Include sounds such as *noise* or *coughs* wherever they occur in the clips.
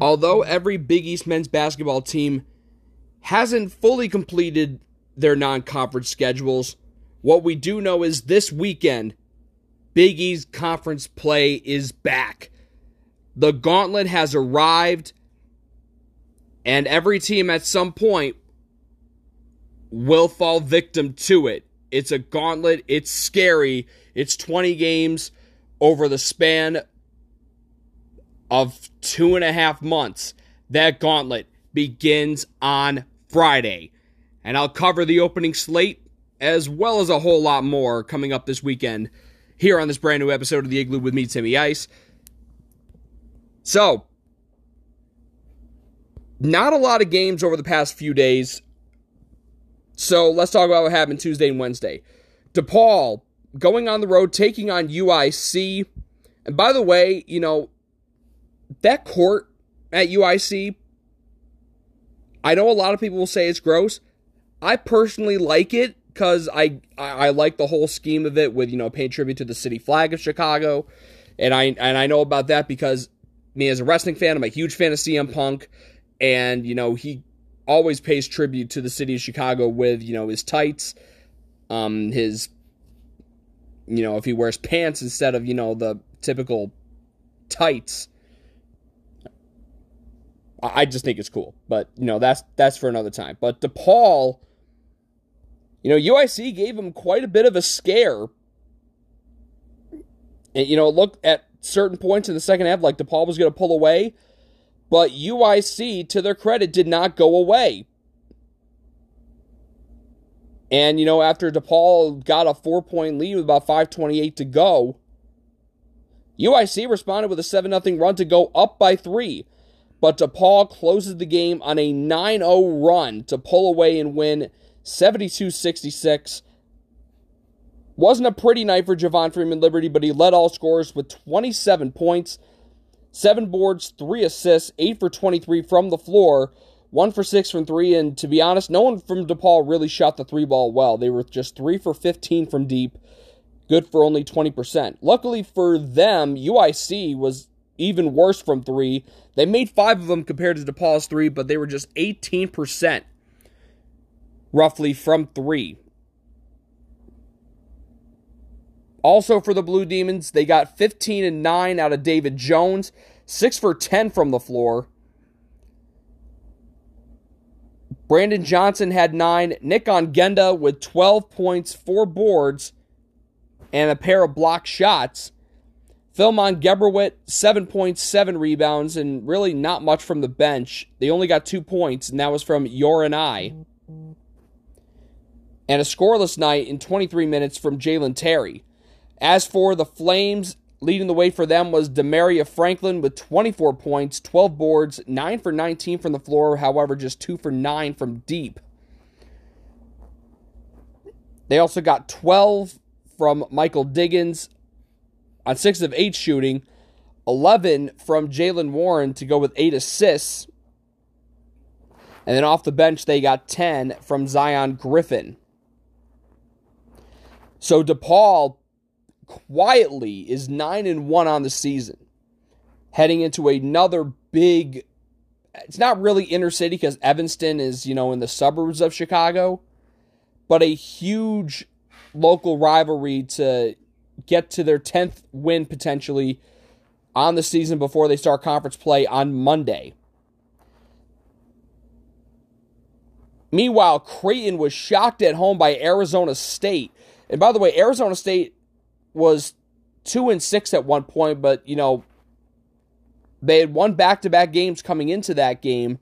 although every Big East men's basketball team hasn't fully completed their non conference schedules, what we do know is this weekend, Big East conference play is back. The gauntlet has arrived, and every team at some point will fall victim to it. It's a gauntlet, it's scary. It's 20 games over the span of two and a half months. That gauntlet begins on Friday. And I'll cover the opening slate as well as a whole lot more coming up this weekend here on this brand new episode of The Igloo with me, Timmy Ice. So, not a lot of games over the past few days. So let's talk about what happened Tuesday and Wednesday. DePaul going on the road, taking on UIC. And by the way, you know, that court at UIC, I know a lot of people will say it's gross. I personally like it because I, I, I like the whole scheme of it with you know paying tribute to the city flag of Chicago, and I and I know about that because me as a wrestling fan, I'm a huge fan of CM Punk, and you know he always pays tribute to the city of Chicago with you know his tights, um his you know if he wears pants instead of you know the typical tights I just think it's cool. But you know, that's that's for another time. But DePaul, you know, UIC gave him quite a bit of a scare. And you know, look at certain points in the second half, like DePaul was going to pull away, but UIC, to their credit, did not go away. And you know, after DePaul got a four point lead with about 5:28 to go, UIC responded with a 7 0 run to go up by three but DePaul closes the game on a 9 0 run to pull away and win 72 66. Wasn't a pretty night for Javon Freeman Liberty, but he led all scorers with 27 points, 7 boards, 3 assists, 8 for 23 from the floor, 1 for 6 from 3. And to be honest, no one from DePaul really shot the 3 ball well. They were just 3 for 15 from deep, good for only 20%. Luckily for them, UIC was even worse from 3 they made five of them compared to DePaul's three, but they were just 18% roughly from three. Also for the Blue Demons, they got 15 and 9 out of David Jones, 6 for 10 from the floor. Brandon Johnson had 9, Nick Ongenda with 12 points, 4 boards, and a pair of block shots. Philmon Gebrewhit, 7.7 rebounds, and really not much from the bench. They only got two points, and that was from Yor Anei. And a scoreless night in 23 minutes from Jalen Terry. As for the Flames, leading the way for them was Demaria Franklin with 24 points, 12 boards, 9 for 19 from the floor, however, just 2 for 9 from deep. They also got 12 from Michael Diggins, on six of eight shooting, 11 from Jalen Warren to go with eight assists. And then off the bench, they got 10 from Zion Griffin. So DePaul quietly is 9 and 1 on the season, heading into another big. It's not really inner city because Evanston is, you know, in the suburbs of Chicago, but a huge local rivalry to get to their 10th win potentially on the season before they start conference play on Monday. Meanwhile, Creighton was shocked at home by Arizona State. And by the way, Arizona State was 2 and 6 at one point, but you know, they had won back-to-back games coming into that game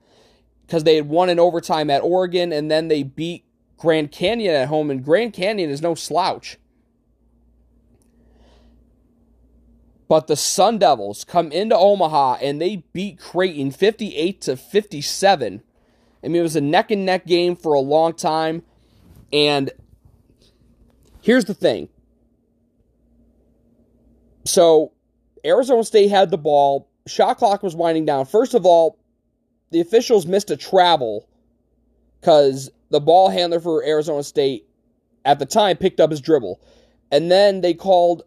because they had won in overtime at Oregon and then they beat Grand Canyon at home and Grand Canyon is no slouch. But the Sun Devils come into Omaha and they beat Creighton 58 to 57. I mean, it was a neck and neck game for a long time. And here's the thing. So, Arizona State had the ball. Shot clock was winding down. First of all, the officials missed a travel because the ball handler for Arizona State at the time picked up his dribble. And then they called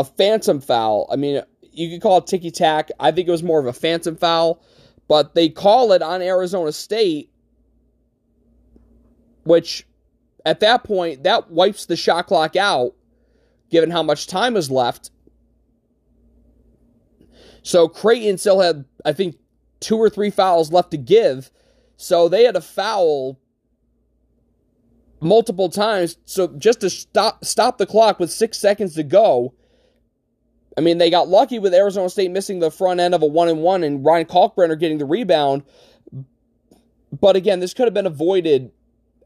a phantom foul. I mean, you could call it ticky tack. I think it was more of a phantom foul, but they call it on Arizona State, which at that point, that wipes the shot clock out, given how much time is left. So Creighton still had, I think, two or three fouls left to give. So they had a foul multiple times. So just to stop stop the clock with six seconds to go. I mean, they got lucky with Arizona State missing the front end of a one and one and Ryan Kalkbrenner getting the rebound. But again, this could have been avoided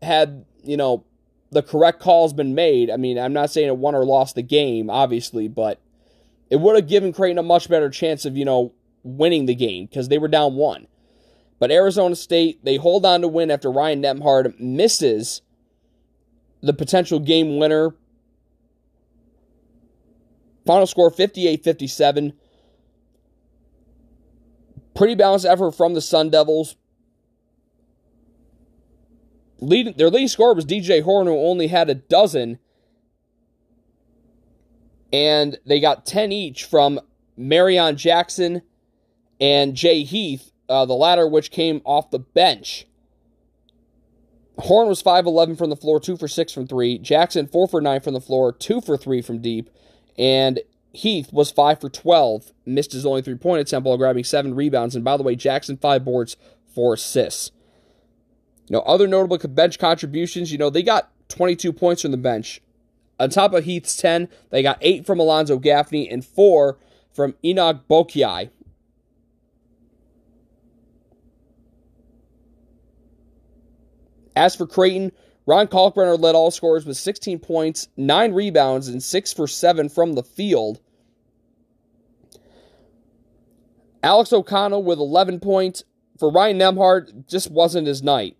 had, you know, the correct calls been made. I mean, I'm not saying it won or lost the game, obviously, but it would have given Creighton a much better chance of, you know, winning the game because they were down one. But Arizona State, they hold on to win after Ryan Nembhard misses the potential game winner. Final score 58 57. Pretty balanced effort from the Sun Devils. Lead, their leading scorer was DJ Horne, who only had a dozen. And they got 10 each from Marreon Jackson and Jay Heath, uh, the latter which came off the bench. Horne was 5'11 from the floor, 2 for 6 from 3. Jackson, 4 for 9 from the floor, 2 for 3 from deep. And Heath was 5 for 12, missed his only three point attempt while grabbing 7 rebounds. And by the way, Jackson, 5 boards, 4 assists. You know, other notable bench contributions, you know, they got 22 points from the bench. On top of Heath's 10, they got 8 from Alonzo Gaffney and 4 from Enoch Boakye. As for Creighton, Ryan Kalkbrenner led all scorers with 16 points, 9 rebounds, and 6 for 7 from the field. Alex O'Connell with 11 points. For Ryan Nembhard, just wasn't his night.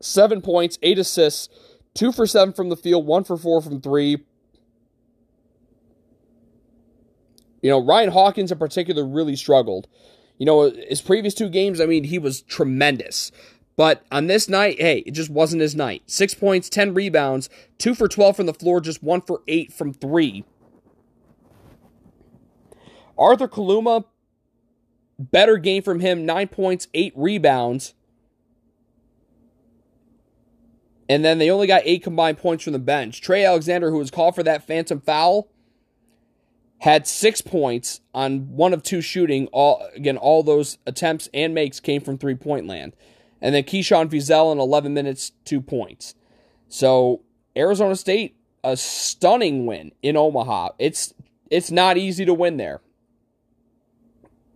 7 points, 8 assists, 2 for 7 from the field, 1 for 4 from 3. You know, Ryan Hawkins in particular really struggled. You know, his previous two games, I mean, he was tremendous. But on this night, hey, it just wasn't his night. Six points, 10 rebounds, two for 12 from the floor, just one for eight from three. Arthur Kaluma, better game from him, nine points, eight rebounds. And then they only got eight combined points from the bench. Trey Alexander, who was called for that phantom foul, had six points on one of two shooting. All again, all those attempts and makes came from three point land. And then Keyshawn Feazell in 11 minutes, two points. So Arizona State, a stunning win in Omaha. It's it's not easy to win there.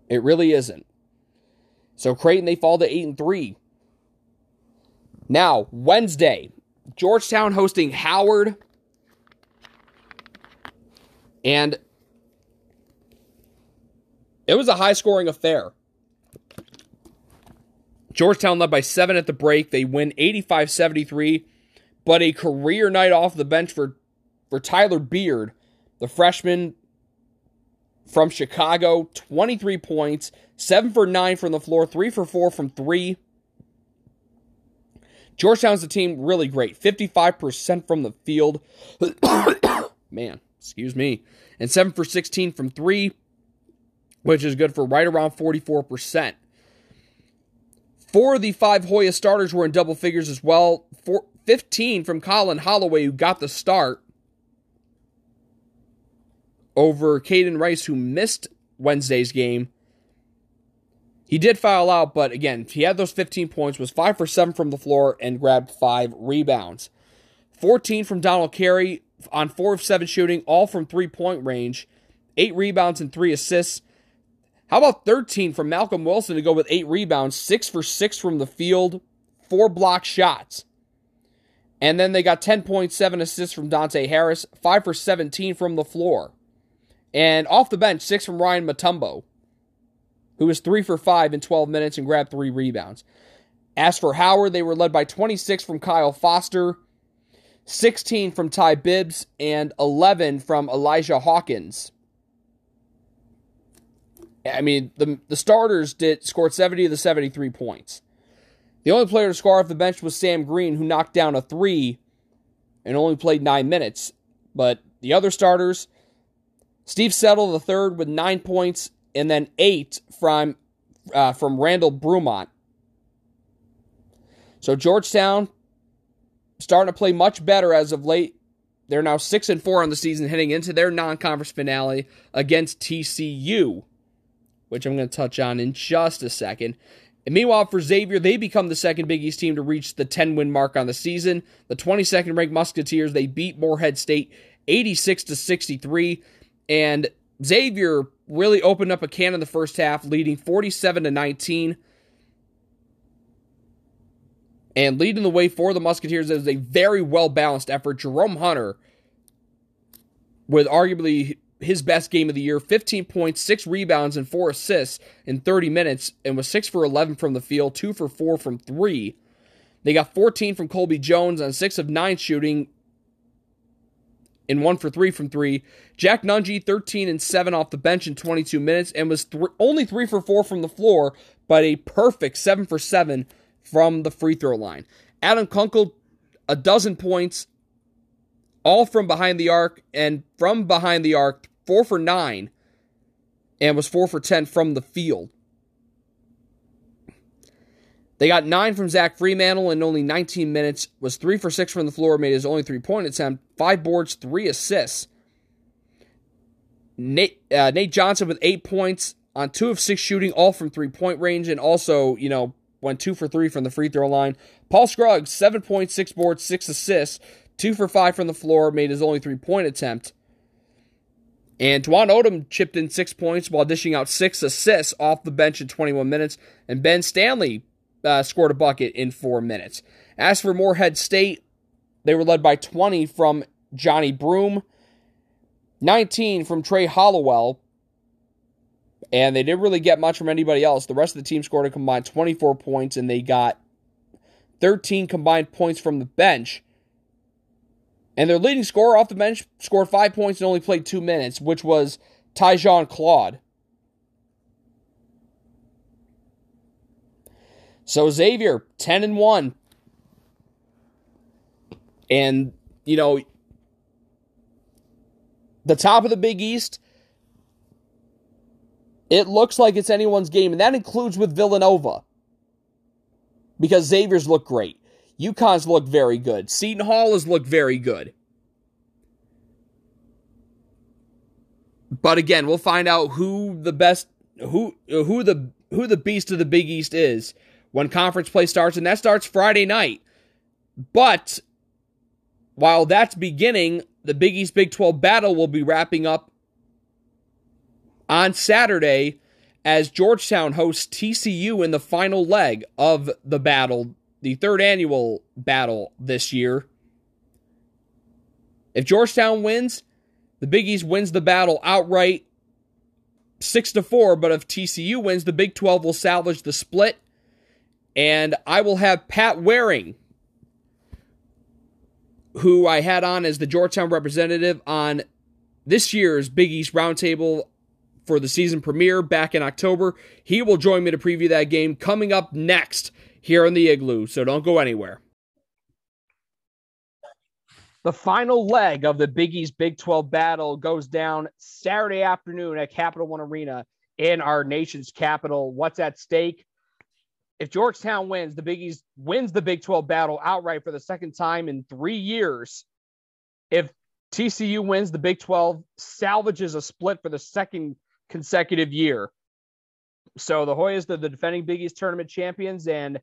It really isn't. So Creighton they fall to eight and three. Now Wednesday, Georgetown hosting Howard, and it was a high scoring affair. Georgetown led by seven at the break. They win 85 73, but a career night off the bench for, for Tyler Beard, the freshman from Chicago. 23 points, 7 for 9 from the floor, 3 for 4 from 3. Georgetown's the team really great. 55% from the field. *coughs* Man, excuse me. And 7 for 16 from 3, which is good for right around 44%. Four of the five Hoya starters were in double figures as well. Four, 15 from Collin Holloway, who got the start over Kaiden Rice, who missed Wednesday's game. He did foul out, but again, he had those 15 points, was 5 for 7 from the floor, and grabbed 5 rebounds. 14 from Donald Carey on 4 of 7 shooting, all from three point range. 8 rebounds and 3 assists. How about 13 from Malcolm Wilson to go with eight rebounds, six for six from the field, four block shots. And then they got 10.7 assists from Dante Harris, five for 17 from the floor. And off the bench, six from Ryan Mutombo, who was three for five in 12 minutes and grabbed three rebounds. As for Howard, they were led by 26 from Kyle Foster, 16 from Ty Bibbs, and 11 from Elijah Hawkins. I mean, the the starters did scored 70 of the 73 points. The only player to score off the bench was Sam Green, who knocked down a three and only played nine minutes. But the other starters, Steve Settle the third with nine points, and then eight from uh, from Randall Brumant. So Georgetown starting to play much better as of late. They're now six and four on the season, heading into their non-conference finale against TCU, which I'm going to touch on in just a second. And meanwhile, for Xavier, they become the second Big East team to reach the 10 win mark on the season. The 22nd ranked Musketeers, they beat Morehead State 86 to 63. And Xavier really opened up a can in the first half, leading 47 to 19. And leading the way for the Musketeers is a very well balanced effort. Jerome Hunter, with arguably his best game of the year 15 points, six rebounds, and four assists in 30 minutes, and was six for 11 from the field, two for four from three. They got 14 from Colby Jones on six of nine shooting, and one for three from three. Jack Nunge, 13 and seven off the bench in 22 minutes, and was th- only three for four from the floor, but a perfect seven for seven from the free throw line. Adam Kunkel, a dozen points, all from behind the arc, and from behind the arc, four for nine, and was four for 10 from the field. They got nine from Zach Freemantle in only 19 minutes, was three for six from the floor, made his only three point attempt, five boards, three assists. Nate, uh, Nate Johnson with eight points on two of six shooting, all from three point range, and also, you know, went two for three from the free throw line. Paul Scruggs, seven points, six boards, six assists, two for five from the floor, made his only three point attempt. And Dwon Odom chipped in six points while dishing out six assists off the bench in 21 minutes. And Ben Stanley uh, scored a bucket in four minutes. As for Morehead State, they were led by 20 from Johni Broome, 19 from Trey Hollowell, and they didn't really get much from anybody else. The rest of the team scored a combined 24 points, and they got 13 combined points from the bench. And their leading scorer off the bench scored five points and only played two minutes, which was Tyjon Claude. So Xavier, 10 and 1. And, you know, the top of the Big East, it looks like it's anyone's game, and that includes with Villanova. Because Xavier's look great. UConn's look very good. Seton Hall has looked very good. But again, we'll find out who the best who who the who the beast of the Big East is when conference play starts, and that starts Friday night. But while that's beginning, the Big East Big 12 battle will be wrapping up on Saturday as Georgetown hosts TCU in the final leg of the battle, the third annual battle this year. If Georgetown wins, the Big East wins the battle outright 6 to 4, but if TCU wins, the Big 12 will salvage the split and I will have Pat Waring who I had on as the Georgetown representative on this year's Big East Roundtable for the season premiere back in October. He will join me to preview that game coming up next here in the Igloo, so don't go anywhere. The final leg of the Big East Big 12 battle goes down Saturday afternoon at Capital One Arena in our nation's capital. What's at stake? If Georgetown wins, the Big East wins the Big 12 battle outright for the second time in three years. If TCU wins, the Big 12 salvages a split for the second consecutive year. So the Hoyas, are the defending Big East tournament champions, and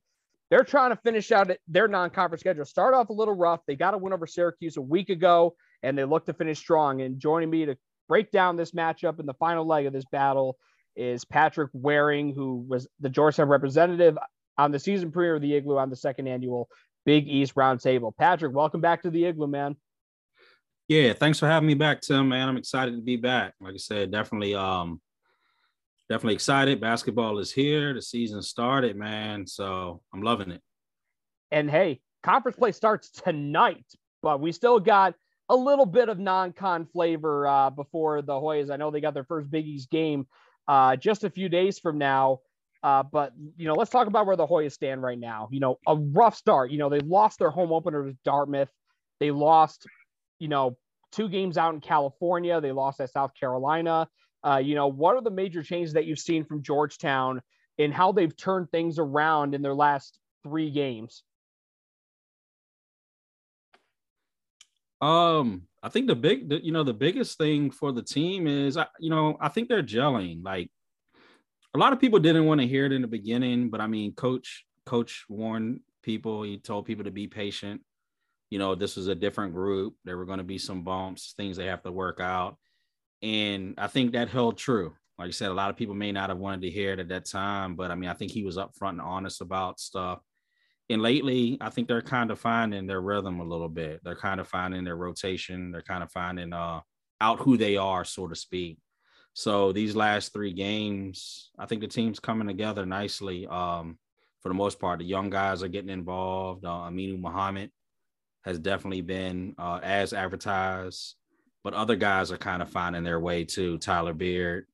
they're trying to finish out their non-conference schedule. Start off a little rough. They got a win over Syracuse a week ago, and they look to finish strong. And joining me to break down this matchup in the final leg of this battle is Patrick Waring, who was the Georgetown representative on the season premiere of the Igloo on the second annual Big East Roundtable. Patrick, welcome back to the Igloo, man. Yeah, thanks for having me back, Tim. Man, I'm excited to be back. Like I said, definitely, um, definitely excited. Basketball is here. The season started, man. So I'm loving it. And hey, conference play starts tonight, but we still got a little bit of non-con flavor uh, before the Hoyas. I know they got their first Big East game uh, just a few days from now. Uh, but you know, let's talk about where the Hoyas stand right now. You know, a rough start. You know, they lost their home opener to Dartmouth. They lost, you know, two games out in California. They lost at South Carolina. Uh, you know, what are the major changes that you've seen from Georgetown and how they've turned things around in their last three games? Um, I think the big, the, you know, the biggest thing for the team is, you know, I think they're gelling. Like a lot of people didn't want to hear it in the beginning, but I mean, coach, coach warned people. He told people to be patient. You know, this was a different group. There were going to be some bumps, things they have to work out, and I think that held true. Like I said, a lot of people may not have wanted to hear it at that time, but I mean, I think he was upfront and honest about stuff and lately, I think they're kind of finding their rhythm a little bit. They're kind of finding their rotation. They're kind of finding uh, out who they are, so to speak. So these last three games, I think the team's coming together nicely. Um, for the most part, the young guys are getting involved. Uh, Aminu Mohammed has definitely been uh, as advertised, but other guys are kind of finding their way too. Tyler Beard,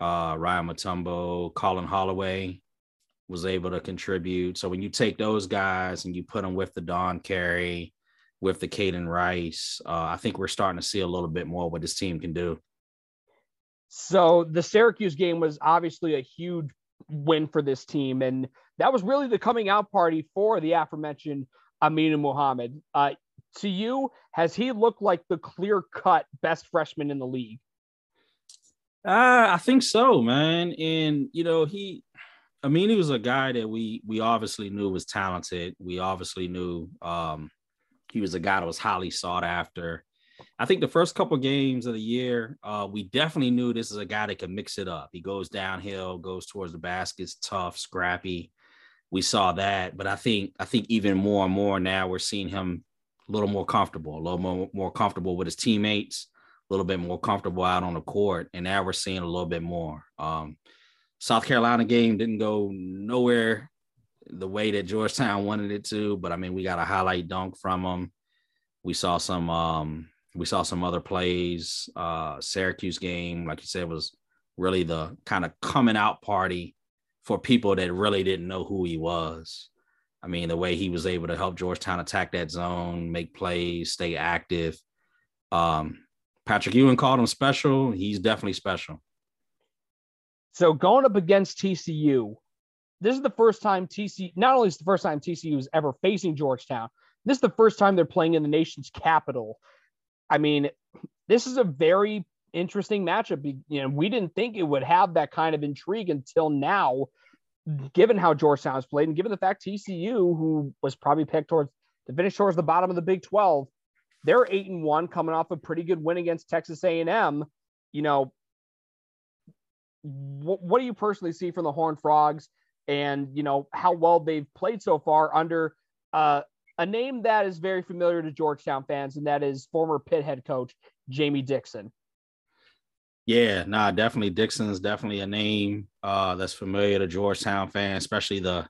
uh, Ryan Mutombo, Collin Holloway, was able to contribute. So when you take those guys and you put them with the Don Carey, with the Kaiden Rice, uh, I think we're starting to see a little bit more what this team can do. So the Syracuse game was obviously a huge win for this team, and that was really the coming out party for the aforementioned Aminu Mohammed. Uh, to you, has he looked like the clear cut best freshman in the league? Uh, I think so, man. And you know, he I mean, he was a guy that we we obviously knew was talented. We obviously knew um, he was a guy that was highly sought after. I think the first couple games of the year, uh, we definitely knew this is a guy that can mix it up. He goes downhill, goes towards the baskets, tough, scrappy. We saw that, but I think I think even more and more now we're seeing him a little more comfortable, a little more more comfortable with his teammates, a little bit more comfortable out on the court, and now we're seeing a little bit more. Um, South Carolina game didn't go nowhere the way that Georgetown *laughs* wanted it to, but I mean, we got a highlight dunk from them. We saw some um we saw some other plays. Uh Syracuse game, like you said, was really the kind of coming out party for people that really didn't know who he was. I mean, the way he was able to help Georgetown attack that zone, make plays, stay active. Um, Patrick Ewing called him special. He's definitely special. So going up against TCU, this is the first time TCU, not only is the first time TCU is ever facing Georgetown, this is the first time they're playing in the nation's capital. I mean, this is a very interesting matchup. You know, we didn't think it would have that kind of intrigue until now, given how Georgetown has played and given the fact TCU, who was probably picked towards to finish towards the bottom of the Big 12, they're eight and one coming off a pretty good win against Texas A&M. You know, what, what do you personally see from the Horned Frogs, and you know how well they've played so far under uh, a name that is very familiar to Georgetown fans, and that is former Pitt head coach Jamie Dixon. Yeah, nah, definitely Dixon's definitely a name uh, that's familiar to Georgetown fans, especially the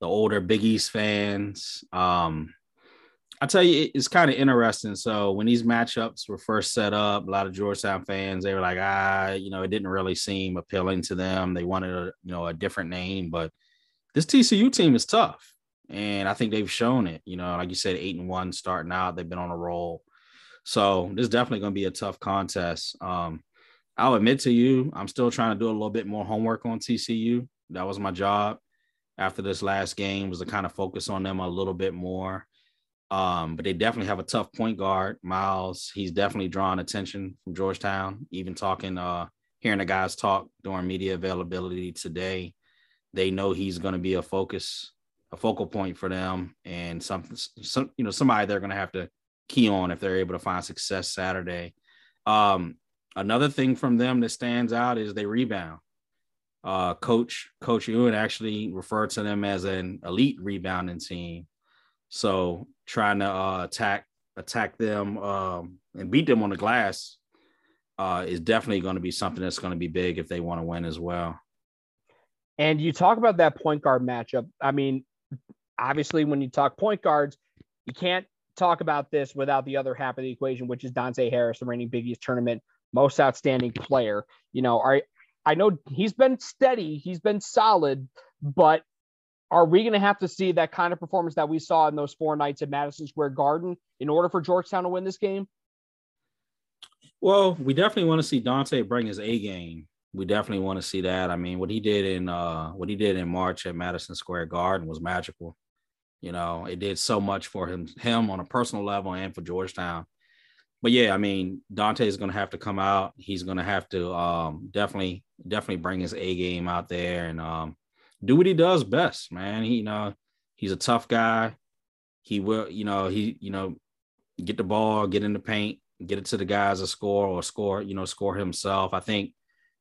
the older Big East fans. Um, I tell you, it's kind of interesting. So when these matchups were first set up, a lot of Georgetown fans they were like, ah, you know, it didn't really seem appealing to them. They wanted a you know a different name, but this TCU team is tough, and I think they've shown it. You know, like you said, eight and one starting out, they've been on a roll. So this is definitely going to be a tough contest. Um, I'll admit to you, I'm still trying to do a little bit more homework on TCU. That was my job after this last game was to kind of focus on them a little bit more. Um, but they definitely have a tough point guard, Miles. He's definitely drawing attention from Georgetown. Even talking, uh, hearing the guys talk during media availability today, they know he's going to be a focus, a focal point for them, and something, some, you know, somebody they're going to have to key on if they're able to find success Saturday. Um, another thing from them that stands out is they rebound. Uh, coach Coach Ewing actually referred to them as an elite rebounding team. So trying to uh, attack attack them um, and beat them on the glass uh, is definitely going to be something that's going to be big if they want to win as well. And you talk about that point guard matchup. I mean, obviously, when you talk point guards, you can't talk about this without the other half of the equation, which is Dante Harris, the reigning Big East tournament most outstanding player. You know, I I know he's been steady, he's been solid, but are we going to have to see that kind of performance that we saw in those four nights at Madison Square Garden in order for Georgetown to win this game? Well, we definitely want to see Dante bring his A game. We definitely want to see that. I mean, what he did in uh what he did in March at Madison Square Garden was magical. You know, it did so much for him him on a personal level and for Georgetown. But yeah, I mean, Dante is going to have to come out. He's going to have to um, definitely definitely bring his A game out there and um, do what he does best, man. He you know, he's a tough guy. He will, you know, he you know, get the ball, get in the paint, get it to the guys to score or score, you know, score himself. I think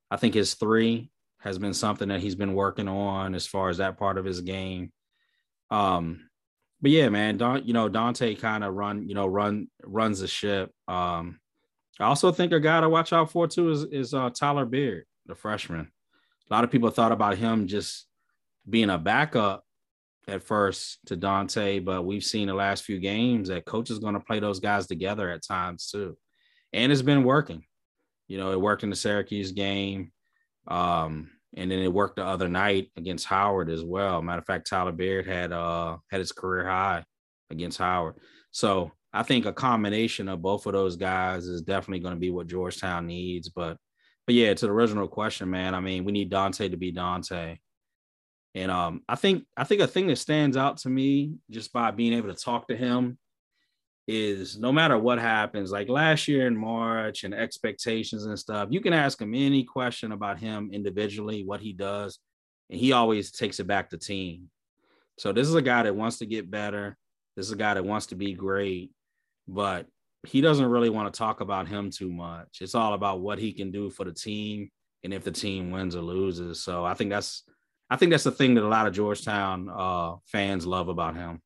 I think his three has been something that he's been working on as far as that part of his game. Um, but yeah, man, Don, you know, Dante kind of run, you know, run runs the ship. Um, I also think a guy to watch out for too is is uh, Tyler Beard, the freshman. A lot of people thought about him just being a backup at first to Dante, but we've seen the last few games that coach is going to play those guys together at times too. And it's been working. You know, it worked in the Syracuse game. Um, and then it worked the other night against Howard as well. Matter of fact, Tyler Beard had uh had his career high against Howard. So I think a combination of both of those guys is definitely going to be what Georgetown needs. But but yeah, to the original question, man, I mean, we need Dante to be Dante. And um, I think I think a thing that stands out to me just by being able to talk to him is no matter what happens, like last year in March and expectations and stuff, you can ask him any question about him individually, what he does, and he always takes it back to team. So this is a guy that wants to get better. This is a guy that wants to be great, but he doesn't really want to talk about him too much. It's all about what he can do for the team and if the team wins or loses. So I think that's I think that's the thing that a lot of Georgetown uh, fans love about him.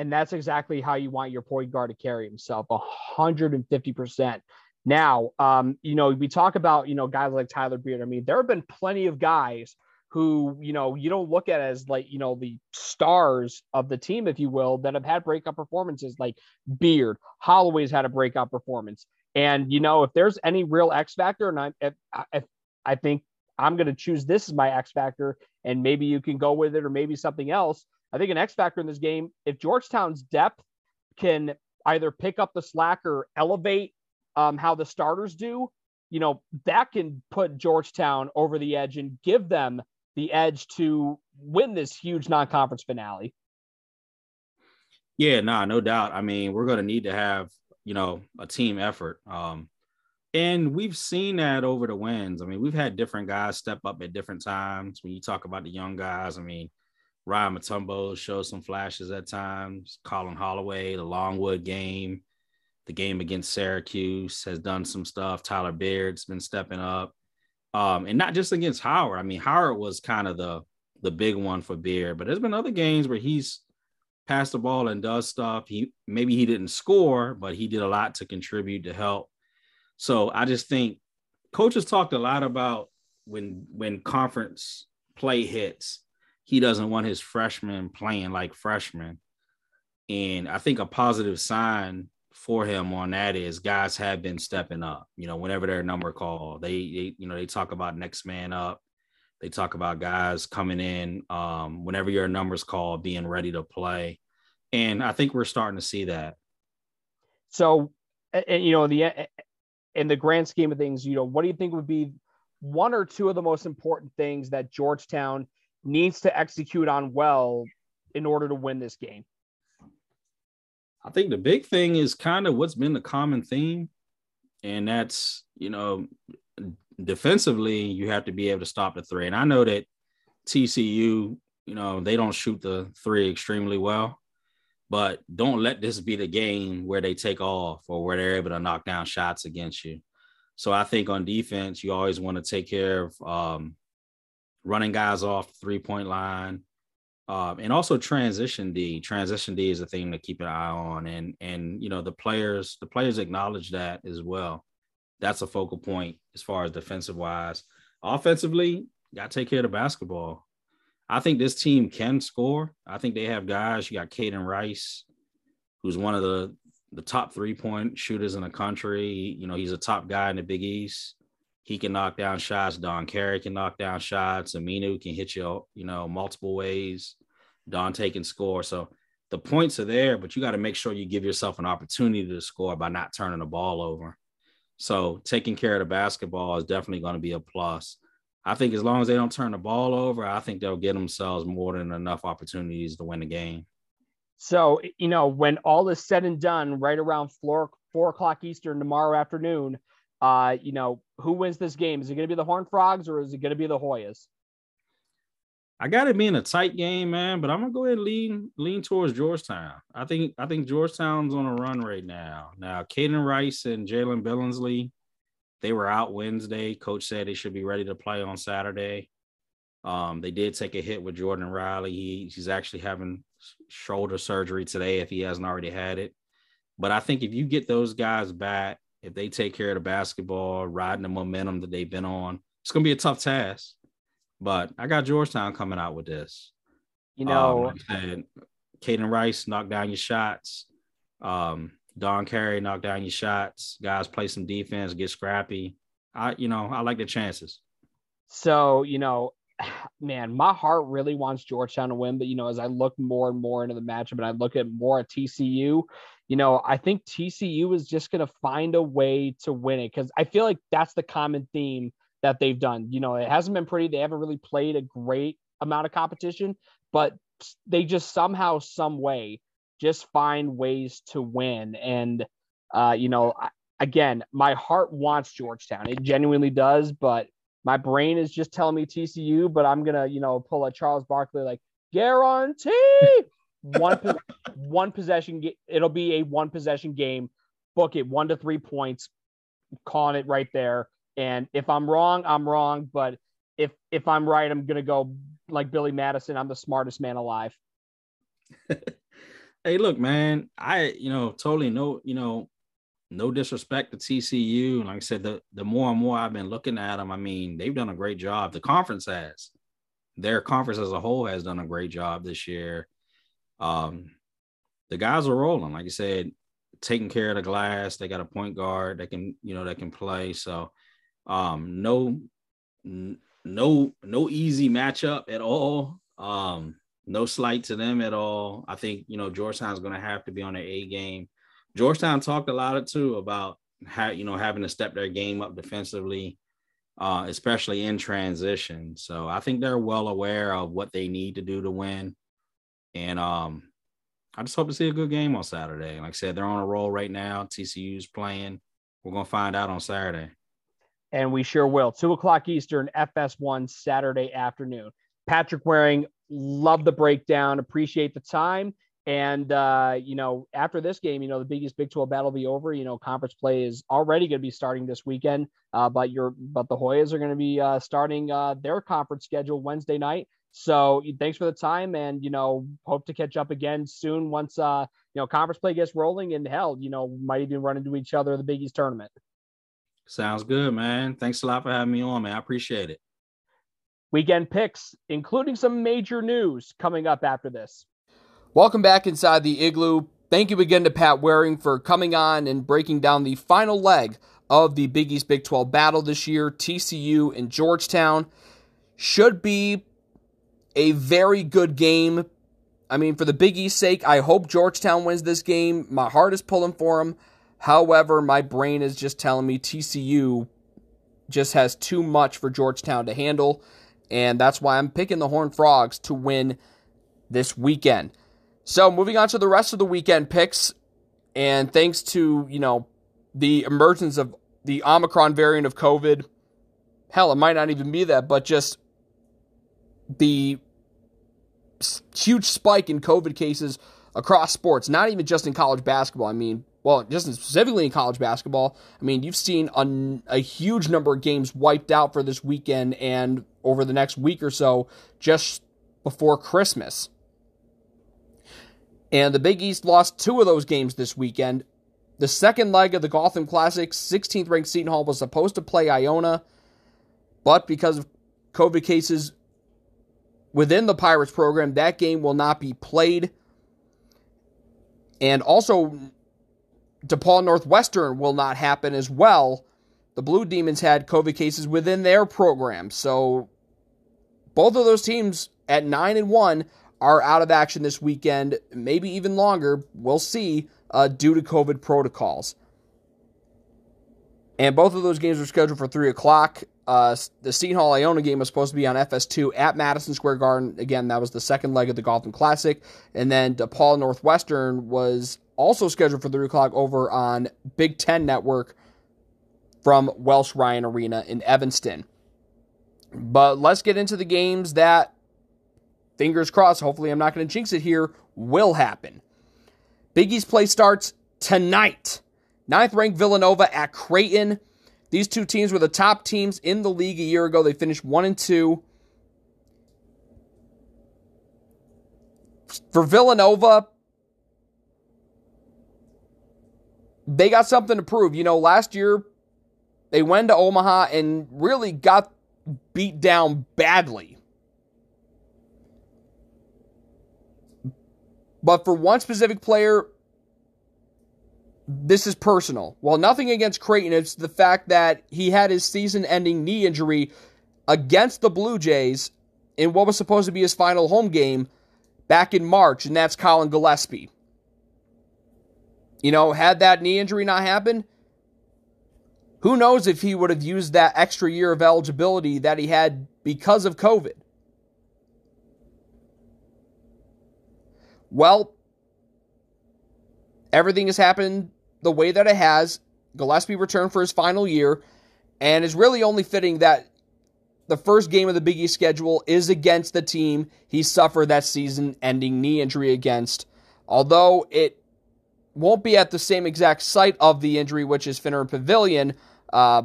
And that's exactly how you want your point guard to carry himself 150%. Now, um, you know, we talk about, you know, guys like Tyler Beard. I mean, there have been plenty of guys who, you know, you don't look at as like, you know, the stars of the team, if you will, that have had breakout performances like Beard. Holloway's had a breakout performance. And, you know, if there's any real X factor, and I, if, if I think I'm going to choose this as my X factor, and maybe you can go with it or maybe something else. I think an X factor in this game, if Georgetown's depth can either pick up the slack or elevate um, how the starters do, you know, that can put Georgetown over the edge and give them the edge to win this huge non conference finale. Yeah, nah, no doubt. I mean, we're going to need to have, you know, a team effort. Um, and we've seen that over the wins. I mean, we've had different guys step up at different times. When you talk about the young guys, I mean, Ryan Mutombo showed some flashes at times. Collin Holloway, the Longwood game, the game against Syracuse has done some stuff. Tyler Beard's been stepping up. Um, and not just against Howard. I mean, Howard was kind of the the big one for Beard, but there's been other games where he's passed the ball and does stuff. He maybe he didn't score, but he did a lot to contribute to help so I just think coaches talked a lot about when when conference play hits, he doesn't want his freshmen playing like freshmen. And I think a positive sign for him on that is guys have been stepping up. You know, whenever their number call, they, they you know they talk about next man up. They talk about guys coming in um, whenever your number's called, being ready to play. And I think we're starting to see that. So, and, you know, the in the grand scheme of things, you know, what do you think would be one or two of the most important things that Georgetown needs to execute on well in order to win this game? I think the big thing is kind of what's been the common theme, and that's you know, defensively you have to be able to stop the three. And I know that TCU, you know, they don't shoot the three extremely well, but don't let this be the game where they take off or where they're able to knock down shots against you. So I think on defense, you always want to take care of um, running guys off three point line, um, and also transition D. Transition D is a thing to keep an eye on, and and you know the players the players acknowledge that as well. That's a focal point as far as defensive wise. Offensively, got to take care of the basketball. I think this team can score. I think they have guys. You got Kaiden Rice, who's one of the the top three point shooters in the country. You know, he's a top guy in the Big East. He can knock down shots. Don Carey can knock down shots. Aminu can hit you, you know, multiple ways. Dante can score. So the points are there, but you got to make sure you give yourself an opportunity to score by not turning the ball over. So taking care of the basketball is definitely going to be a plus. I think as long as they don't turn the ball over, I think they'll get themselves more than enough opportunities to win the game. So, you know, when all is said and done, right around four, four o'clock Eastern tomorrow afternoon, uh, you know, who wins this game? Is it going to be the Horn Frogs or is it going to be the Hoyas? I got it being a tight game, man, but I'm gonna go ahead and lean lean towards Georgetown. I think I think Georgetown's on a run right now. Now, Kaiden Rice and Jalen Billingsley, they were out Wednesday. Coach said they should be ready to play on Saturday. Um, they did take a hit with Jordan Riley. He, he's actually having shoulder surgery today if he hasn't already had it. But I think if you get those guys back, if they take care of the basketball, riding the momentum that they've been on, it's gonna be a tough task. But I got Georgetown coming out with this. You know, um, like Kaiden Rice knock down your shots. Um, Don Carey knock down your shots. Guys play some defense, get scrappy. I, you know, I like the chances. So, you know, *sighs* man, my heart really wants Georgetown to win. But, you know, as I look more and more into the matchup and I look at more at TCU, you know, I think TCU is just going to find a way to win it because I feel like that's the common theme that they've done. You know, it hasn't been pretty. They haven't really played a great amount of competition, but they just somehow, some way, just find ways to win. And, uh, you know, again, my heart wants Georgetown. It genuinely does, but my brain is just telling me TCU. But I'm gonna, you know, pull a Charles Barkley like guarantee one one possession. It'll be a one possession game. Book it one to three points. Calling it right there. And if I'm wrong, I'm wrong. But if if I'm right, I'm gonna go like Billy Madison. I'm the smartest man alive. *laughs* hey, look, man. I you know totally no you know no disrespect to TCU. Like I said, the the more and more I've been looking at them, I mean they've done a great job. The conference has. Their conference as a whole has done a great job this year. Um, the guys are rolling. Like I said, taking care of the glass. They got a point guard that can, you know, that can play. So um, no, no, no easy matchup at all. Um, no slight to them at all. I think you know Georgetown's going to have to be on their A game. Georgetown talked a lot of too about how you know having to step their game up defensively, uh, especially in transition. So I think they're well aware of what they need to do to win, and um, I just hope to see a good game on Saturday. Like I said, they're on a roll right now. TCU's playing. We're gonna find out on Saturday and we sure will. Two o'clock Eastern, FS1 Saturday afternoon. Patrick Waring, love the breakdown, appreciate the time. And uh, you know, after this game, you know, the biggest Big 12 battle will be over. You know, conference play is already going to be starting this weekend. Uh, but your but the Hoyas are going to be uh, starting uh, their conference schedule Wednesday night. So thanks for the time, and you know, hope to catch up again soon once uh, you know conference play gets rolling. And hell, you know, might even run into each other in the Big East tournament. Sounds good, man. Thanks a lot for having me on, man. I appreciate it. Weekend picks, including some major news coming up after this. Welcome back inside the igloo. Thank you again to Pat Waring for coming on and breaking down the final leg of the Big East Big 12 battle this year. TCU and Georgetown should be a very good game. I mean, for the Big East's sake, I hope Georgetown wins this game. My heart is pulling for them. However, my brain is just telling me TCU just has too much for Georgetown to handle, and that's why I'm picking the Horned Frogs to win this weekend. So, moving on to the rest of the weekend picks, and thanks to, you know, the emergence of the Omicron variant of COVID, hell, it might not even be that, but just the huge spike in COVID cases across sports, not even just in college basketball. I mean, well, just specifically in college basketball, I mean, you've seen a, a, huge number of games wiped out for this weekend and over the next week or so, just before Christmas. And the Big East lost two of those games this weekend. The second leg of the Gotham Classic, 16th ranked Seton Hall was supposed to play Iona, but because of COVID cases within the Pirates program, that game will not be played. And also, DePaul Northwestern will not happen as well. The Blue Demons had COVID cases within their program. So both of those teams at 9 and 1 are out of action this weekend, maybe even longer. We'll see uh, due to COVID protocols. And both of those games are scheduled for 3 o'clock. Uh, the Seton Hall Iona game was supposed to be on FS2 at Madison Square Garden. Again, that was the second leg of the Gotham Classic. And then DePaul Northwestern was also scheduled for 3 o'clock over on Big Ten Network from Welsh Ryan Arena in Evanston. But let's get into the games that, fingers crossed, hopefully I'm not going to jinx it here, will happen. Big East play starts tonight. Ninth ranked Villanova at Creighton. These two teams were the top teams in the league a year ago. They finished one and two. For Villanova, they got something to prove. You know, last year they went to Omaha and really got beat down badly. But for one specific player, this is personal. Well, nothing against Creighton. It's the fact that he had his season ending knee injury against the Blue Jays in what was supposed to be his final home game back in March, and that's Collin Gillespie. You know, had that knee injury not happened, who knows if he would have used that extra year of eligibility that he had because of COVID? Well, everything has happened the way that it has. Gillespie returned for his final year, and it's really only fitting that the first game of the Big East schedule is against the team he suffered that season ending knee injury against. Although it won't be at the same exact site of the injury, which is Finneran Pavilion, uh,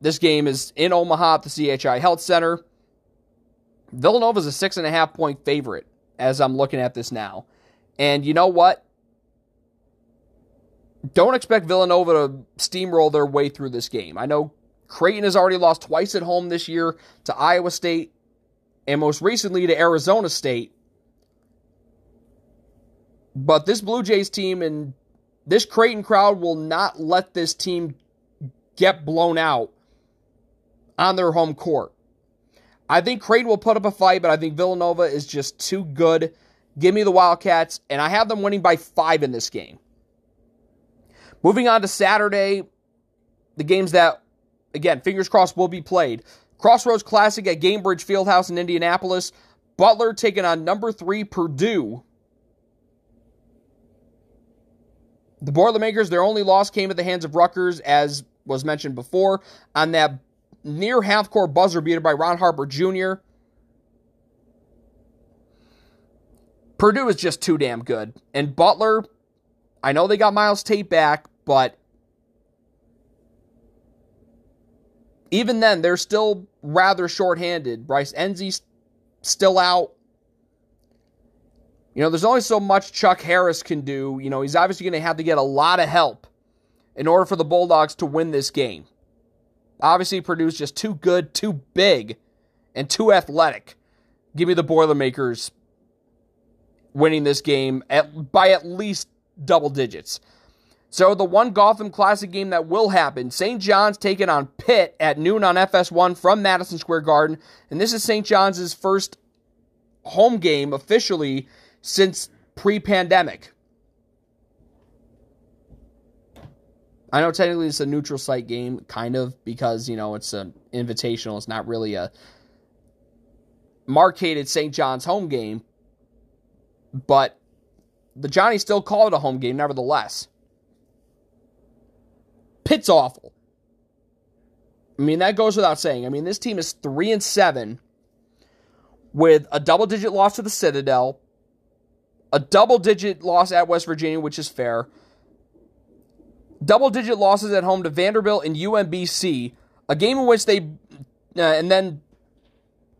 this game is in Omaha at the CHI Health Center. Villanova is a six and a half point favorite as I'm looking at this now. And you know what? Don't expect Villanova to steamroll their way through this game. I know Creighton has already lost twice at home this year to Iowa State and most recently to Arizona State. But this Blue Jays team and this Creighton crowd will not let this team get blown out on their home court. I think Creighton will put up a fight, but I think Villanova is just too good. Give me the Wildcats, and I have them winning by five in this game. Moving on to Saturday, the games that, again, fingers crossed, will be played. Crossroads Classic at Gainbridge Fieldhouse in Indianapolis. Butler taking on number three Purdue. The Boilermakers, their only loss came at the hands of Rutgers, as was mentioned before, on that near half court buzzer beater by Ron Harper Jr. Purdue is just too damn good. And Butler, I know they got Myles Tate back, but even then, they're still rather shorthanded. Bryce Nze's still out. You know, there's only so much Chuck Harris can do. You know, he's obviously going to have to get a lot of help in order for the Bulldogs to win this game. Obviously, Purdue's just too good, too big, and too athletic. Give me the Boilermakers winning this game at, by at least double digits. So the one Gotham Classic game that will happen, St. John's taking on Pitt at noon on FS1 from Madison Square Garden, and this is St. John's first home game officially since pre-pandemic. I know technically it's a neutral site game, kind of, because, you know, it's an invitational. It's not really a marketed St. John's home game. But the Johnnies still call it a home game, nevertheless. Pitt's awful. I mean, that goes without saying. I mean, this team is 3 and 7 with a double digit loss to the Citadel, a double digit loss at West Virginia, which is fair double digit losses at home to Vanderbilt and UMBC, a game in which they, uh, and then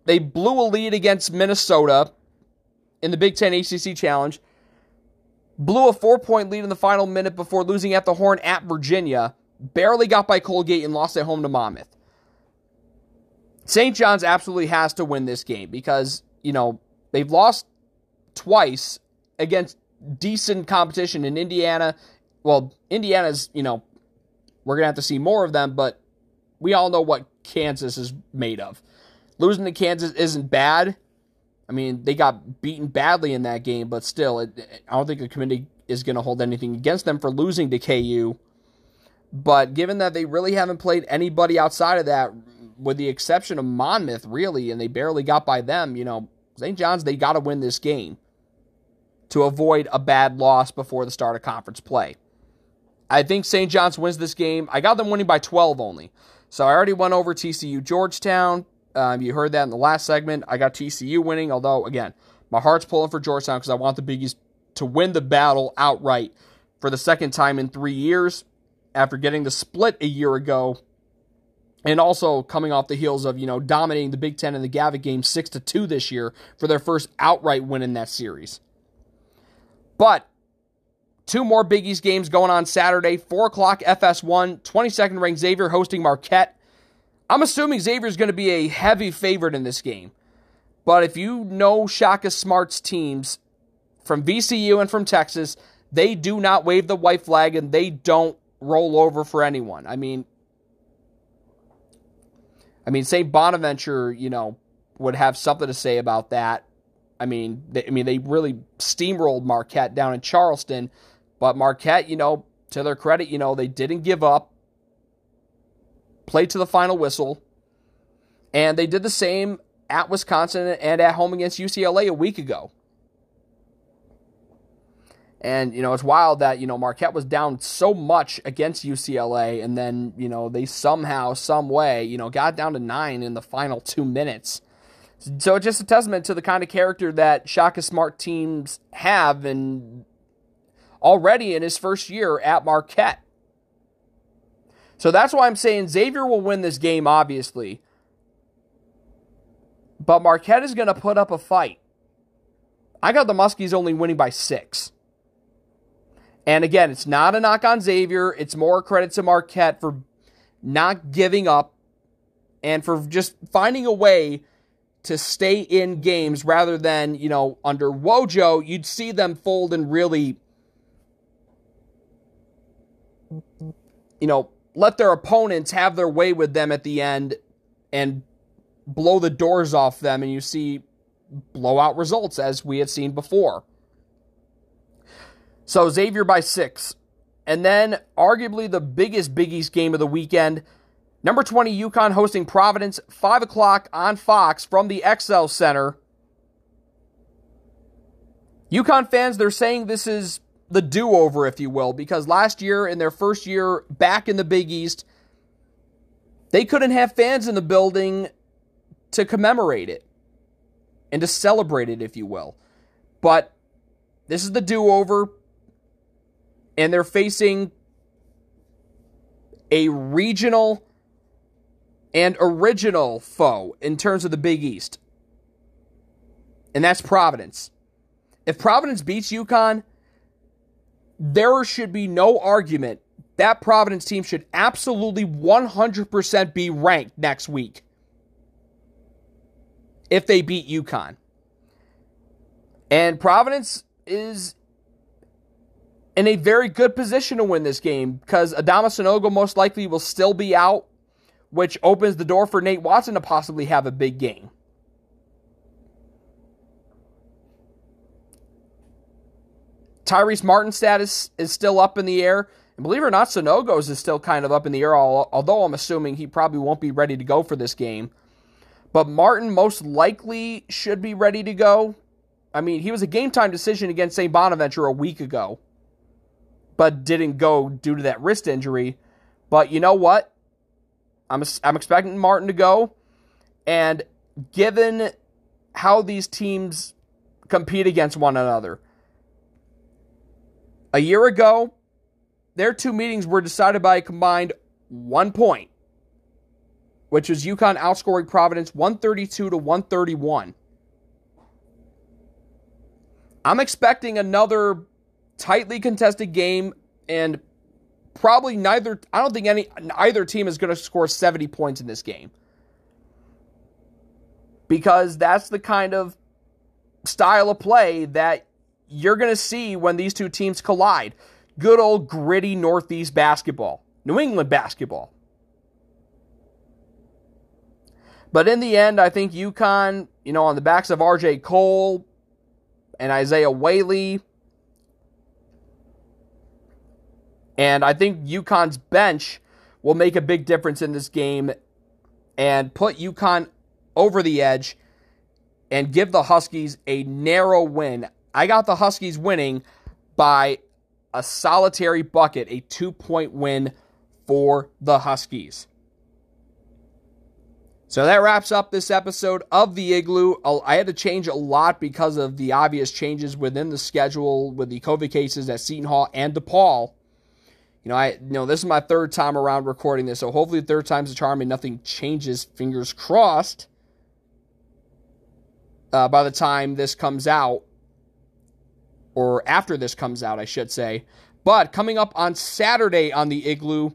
they blew a lead against Minnesota in the Big Ten ACC Challenge, blew a four point lead in the final minute before losing at the horn at Virginia, barely got by Colgate and lost at home to Monmouth. St. John's absolutely has to win this game because, you know, they've lost twice against decent competition in Indiana well, Indiana's, you know, we're going to have to see more of them, but we all know what Kansas is made of. Losing to Kansas isn't bad. I mean, they got beaten badly in that game, but still, it, I don't think the committee is going to hold anything against them for losing to KU. But given that they really haven't played anybody outside of that, with the exception of Monmouth, really, and they barely got by them, you know, St. John's, they got to win this game to avoid a bad loss before the start of conference play. I think St. John's wins this game. I got them winning by 12 only. So I already went over TCU Georgetown. Um, you heard that in the last segment. I got TCU winning, although, again, my heart's pulling for Georgetown because I want the Biggies to win the battle outright for the second time in three years after getting the split a year ago and also coming off the heels of, you know, dominating the Big Ten in the Gavitt game 6 to 2 this year for their first outright win in that series. But two more Biggies games going on Saturday, 4 o'clock FS1, 22nd ranked Xavier hosting Marquette. I'm assuming Xavier is going to be a heavy favorite in this game. But if you know Shaka Smart's teams from VCU and from Texas, they do not wave the white flag and they don't roll over for anyone. I mean, I mean, St. Bonaventure, you know, would have something to say about that. I mean, they, I mean, they really steamrolled Marquette down in Charleston, but Marquette, you know, to their credit, you know, they didn't give up, played to the final whistle, and they did the same at Wisconsin and at home against UCLA a week ago. And, you know, it's wild that, you know, Marquette was down so much against UCLA and then, you know, they somehow, some way, you know, got down to nine in the final two minutes. So it's just a testament to the kind of character that Shaka Smart teams have and already in his first year at Marquette. So that's why I'm saying Xavier will win this game, obviously. But Marquette is going to put up a fight. I got the Muskies only winning by six. And again, it's not a knock on Xavier. It's more credit to Marquette for not giving up and for just finding a way to stay in games rather than, you know, under Wojo, you'd see them fold and really, you know, let their opponents have their way with them at the end and blow the doors off them. And you see blowout results as we have seen before. So Xavier by six. And then arguably the biggest Big East game of the weekend. Number 20, UConn hosting Providence, 5 o'clock on Fox from the XL Center. UConn fans, they're saying this is the do over, if you will, because last year, in their first year back in the Big East, they couldn't have fans in the building to commemorate it and to celebrate it, if you will. But this is the do over and they're facing a regional and original foe in terms of the Big East. And that's Providence. If Providence beats UConn, there should be no argument that Providence team should absolutely 100% be ranked next week if they beat UConn. And Providence is in a very good position to win this game because Adama Sanogo most likely will still be out, which opens the door for Nate Watson to possibly have a big game. Tyrese Martin's status is still up in the air. And believe it or not, Sanogo's is still kind of up in the air, although I'm assuming he probably won't be ready to go for this game. But Martin most likely should be ready to go. I mean, he was a game time decision against St. Bonaventure a week ago but didn't go due to that wrist injury. But you know what? I'm, I'm expecting Martin to go. And given how these teams compete against one another, a year ago, their two meetings were decided by a combined one point, which was UConn outscoring Providence 132 to 131. I'm expecting another tightly contested game, and probably neither. I don't think any either team is going to score 70 points in this game because that's the kind of style of play that you're going to see when these two teams collide. Good old gritty Northeast basketball, New England basketball. But in the end, I think UConn, you know, on the backs of RJ Cole and Isaiah Whaley, And I think UConn's bench will make a big difference in this game and put UConn over the edge and give the Huskies a narrow win. I got the Huskies winning by a solitary bucket, a two point win for the Huskies. So that wraps up this episode of the Igloo. I had to change a lot because of the obvious changes within the schedule with the COVID cases at Seton Hall and DePaul. You know, I you know this is my third time around recording this, so hopefully the third time's a charm and nothing changes. Fingers crossed. Uh, by the time this comes out, or after this comes out, I should say. But coming up on Saturday on the Igloo,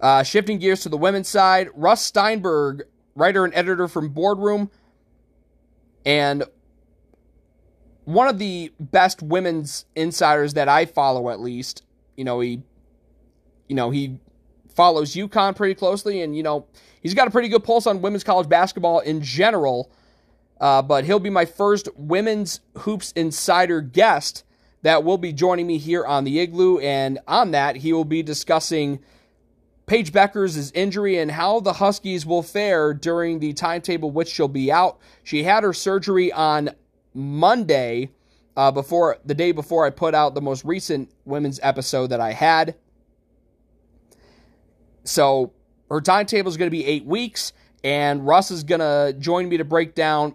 uh, shifting gears to the women's side, Russ Steinberg, writer and editor from Boardroom, and one of the best women's insiders that I follow, at least. You know, he, you know, he follows UConn pretty closely, and you know, he's got a pretty good pulse on women's college basketball in general. Uh, but he'll be my first women's hoops insider guest that will be joining me here on the Igloo, and on that, he will be discussing Paige Bueckers' injury and how the Huskies will fare during the timetable which she'll be out. She had her surgery on Monday, uh, before the day before I put out the most recent women's episode that I had. So her timetable is going to be eight weeks, and Russ is going to join me to break down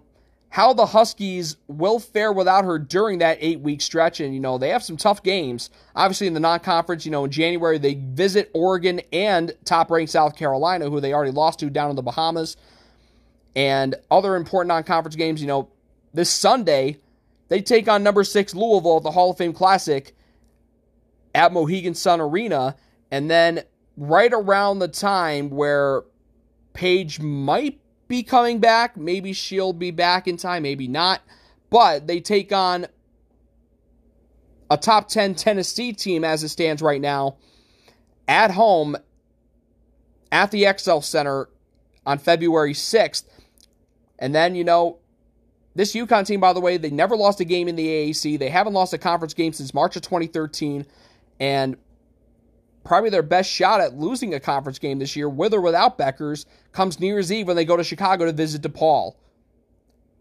how the Huskies will fare without her during that eight week stretch. And, you know, they have some tough games. Obviously, in the non conference, you know, in January, they visit Oregon and top ranked South Carolina, who they already lost to down in the Bahamas. And other important non conference games, you know, this Sunday, they take on number six Louisville at the Hall of Fame Classic at Mohegan Sun Arena. And then right around the time where Paige might be coming back. Maybe she'll be back in time, maybe not. But they take on a top 10 Tennessee team as it stands right now at home at the XL Center on February 6th. And then, you know, this UConn team, by the way, they never lost a game in the AAC. They haven't lost a conference game since March of 2013. And probably their best shot at losing a conference game this year, with or without Bueckers, comes New Year's Eve when they go to Chicago to visit DePaul,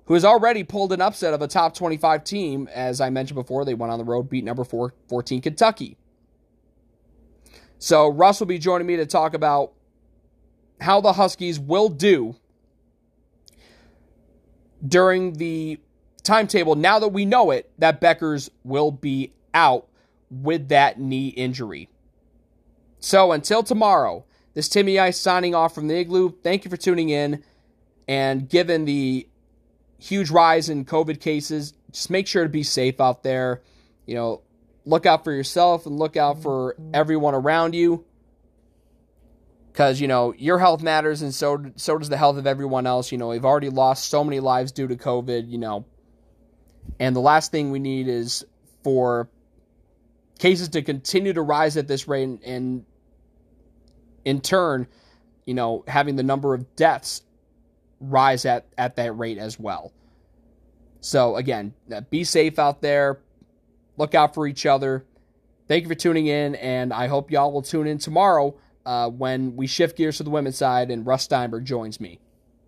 who has already pulled an upset of a top 25 team. As I mentioned before, they went on the road, beat number four, 14 Kentucky. So Russ will be joining me to talk about how the Huskies will do during the timetable now that we know it that Bueckers will be out with that knee injury. So until tomorrow, this Timmy Ice signing off from the Igloo. Thank you for tuning in. And given the huge rise in COVID cases, just make sure to be safe out there. You know, look out for yourself and look out for everyone around you. Because, you know, your health matters and so, so does the health of everyone else. You know, we've already lost so many lives due to COVID, you know. And the last thing we need is for cases to continue to rise at this rate and, and in turn, you know, having the number of deaths rise at, at that rate as well. So, again, uh, be safe out there. Look out for each other. Thank you for tuning in, and I hope y'all will tune in tomorrow uh, when we shift gears to the women's side and Russ Steinberg joins me.